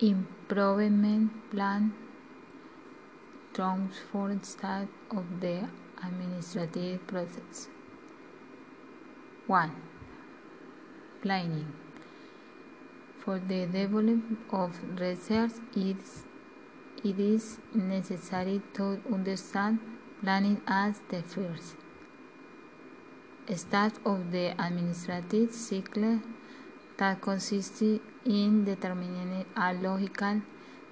improvement plan transform state of the administrative process. 1. Planning. For the development of research, is, it is necessary to understand planning as the first step of the administrative cycle that consists in determining a logical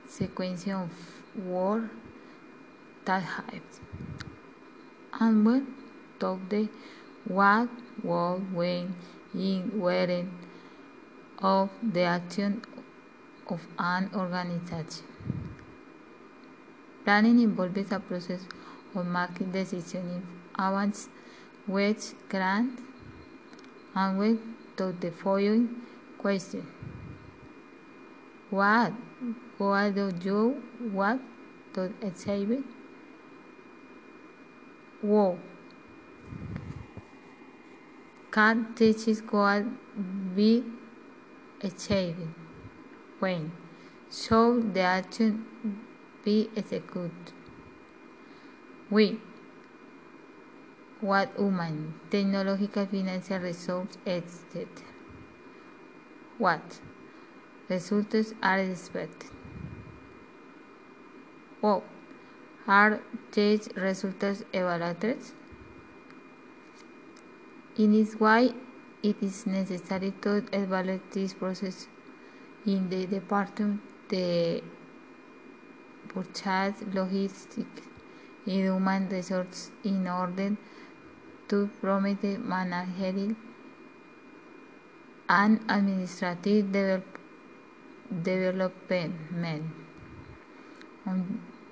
sequence of work that happens. And when talk the what, what, when, in, where of the action of an organization. Planning involves a process of making decisions in advance which grant answers to the following question. What? What do you want to achieve? Wow. Can teaches what be achieved? When? Should the action be executed? We what human, technological, financial resources, etc. What results are expected? What are these results evaluated? In this way, it is necessary to evaluate this process in the department the purchase, logistics, and human resources in order to promote managerial and administrative develop, development.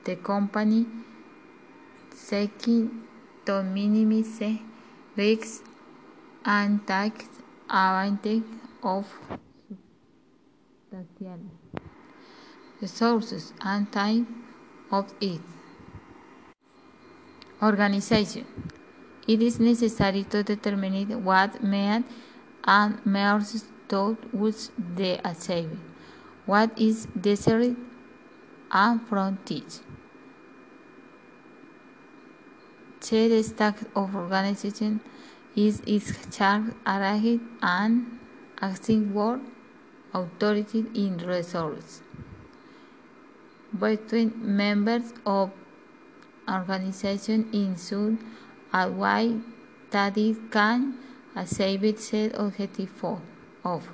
The company seeking to minimize risks and take advantage of substantial resources and time of it. Organization. It is necessary to determine what means and measures towards the achievement, what is desert and fronted. The stack of organization is its charge arranged and acting work authority in resources between members of organization in soon a way that it can achieve set objective of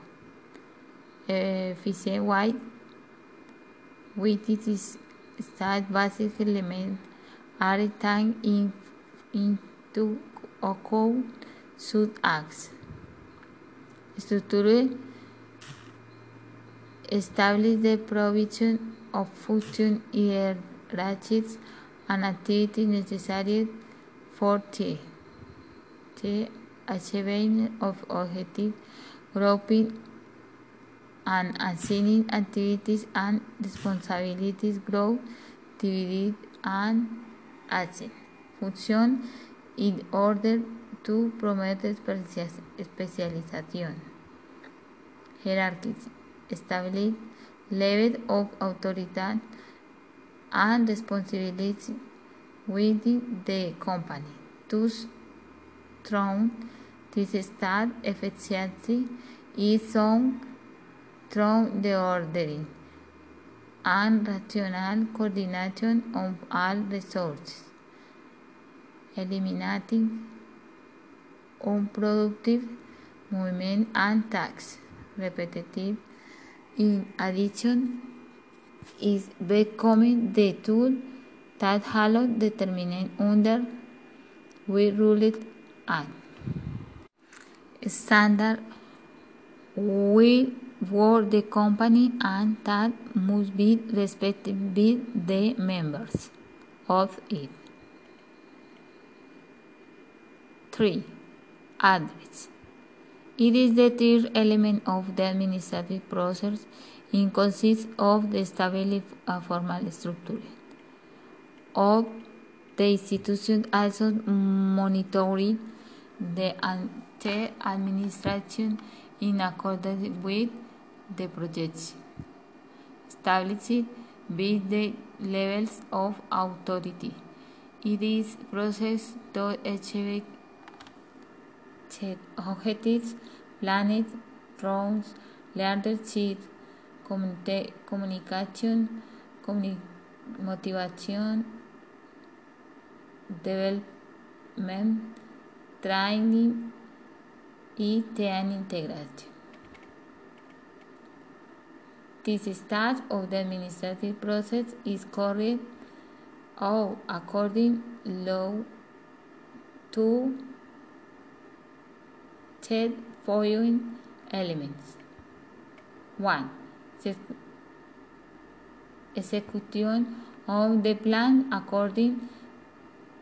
Eh, efficient way with its stat basic elements are taken in, into account should acts. Structure establish the provision of function hierarchies and activities necessary for the, the achievement of objectives, grouping and assigning activities and responsibilities, growth, divided and action function in order to promote specialization. Hierarchies establish level of authority and responsibility within the company. Thus, through this state efficiency is shown through the ordering and rational coordination of all resources, eliminating unproductive movement and tasks repetitive. In addition, is becoming the tool that allows determining under we ruled an standard we were the company and that must be respected by the members of it. 3. Address. It is the third element of the administrative process and consists of the establishing a formal structure of the institution also monitoring the administration in accordance with the projection. established by the levels of authority. It is process to achieve objectives, planned rounds, leadership, communication, communi motivation, development, training y team integration. This stage of the administrative process is carried out according law to the following elements. 1. Execution of the plan according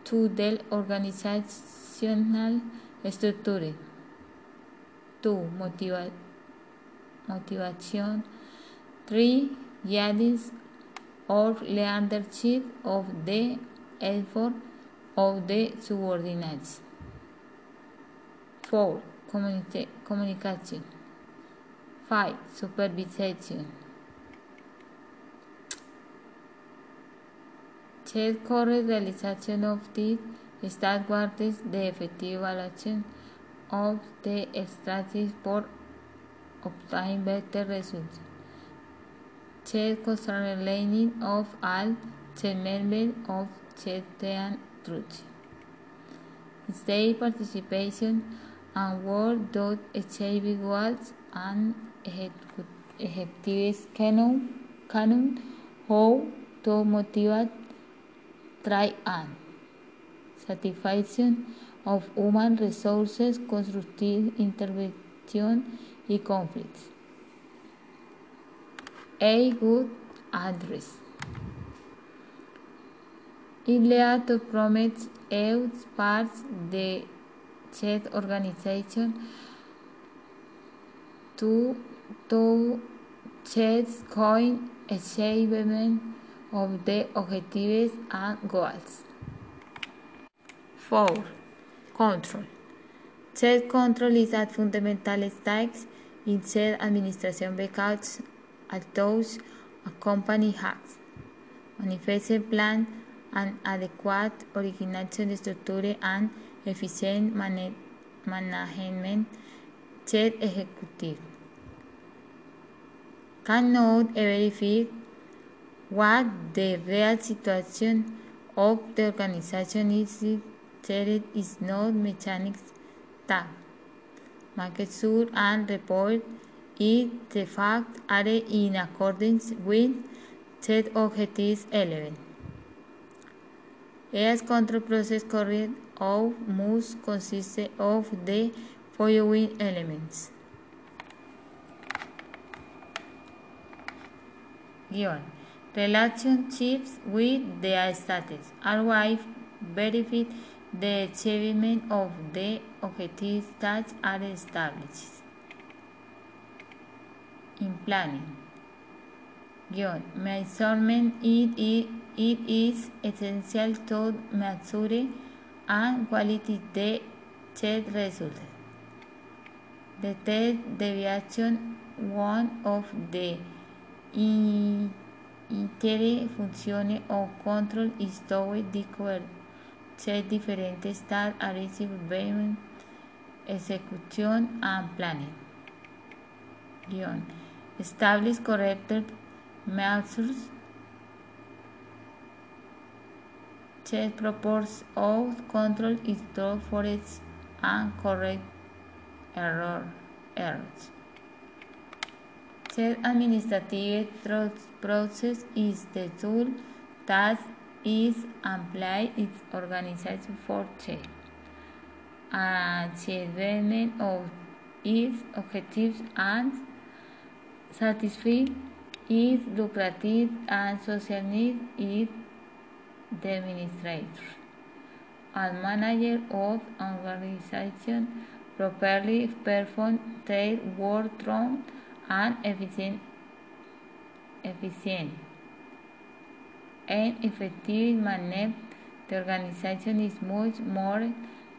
to the organizational structure. 2. Motiva motivation. 3. Guidance or leadership of the effort of the subordinates. 4. Communication. 5. Supervision. Check correct realization of this stat guards the effective evaluation of the strategy for obtaining better results. Concerning learning of all the members of the team truth. State participation and work dot achieve goals and effective canon, canon how to motivate, try and satisfaction of human resources, constructive intervention y conflicts. A good address. To promote out parts the chat organization to to chase coin achievement of the objectives and goals. 4. Control. Chat control is a fundamental stake in chat administration because although a company has. Manifested plan and adequate organization structure and efficient man management, chat executive. Cannot verify what the real situation of the organization is there is no mechanics that make sure and report the facts are in accordance with set objectives 11. As control process carried out must consist of the following elements. Guion. Relationships with the status. RY verify the achievement of the objectives that are established. In planning. Guion. Measurement it, it, is essential to measure and quality the test results. The test deviation one of the intere funzione o control is the cover check different stats are received execution and planning. Guion. Establish corrected measures check proportions of control is to forest and correct error errors. Check administrative process is the tool that is applied its organization for check achievement of its objectives and satisfy its lucrative and social needs is the administrator and manager of an organization properly perform their work through and efficient, efficient and effective manner, the organization is much more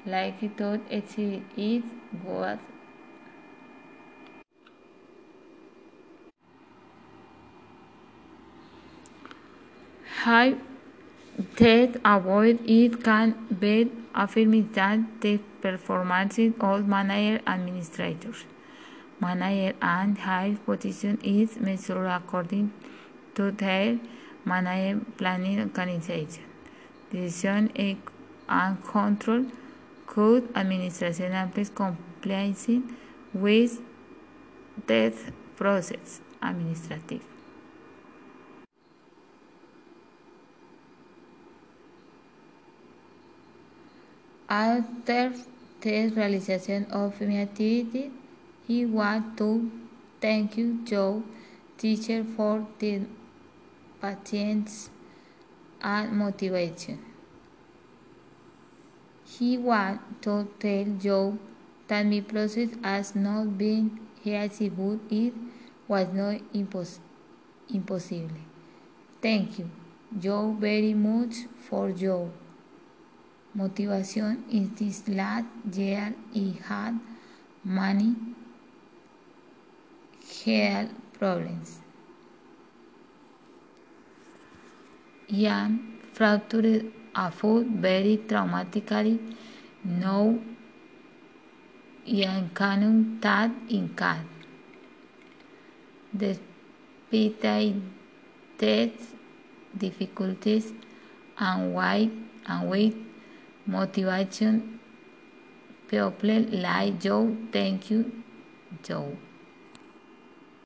likely to achieve its goals. How that avoid it can be affirmed that the performance of manager administrators, manager and high position is measured according to their manager planning organization, decision and control. Could administration amplifies compliance with that process administrative? After the realization of my activity, he want to thank you, Joe, teacher, for the patience and motivation. He want to tell Joe that my process has not been easy, but it was not impos impossible. Thank you, Joe, very much for your motivation in this last year. I had many health problems. I am fractured a foot very traumatically. Now I am canon that in cat. Despite death, difficulties and weight and weight motivation people like Joe. Thank you, Joe.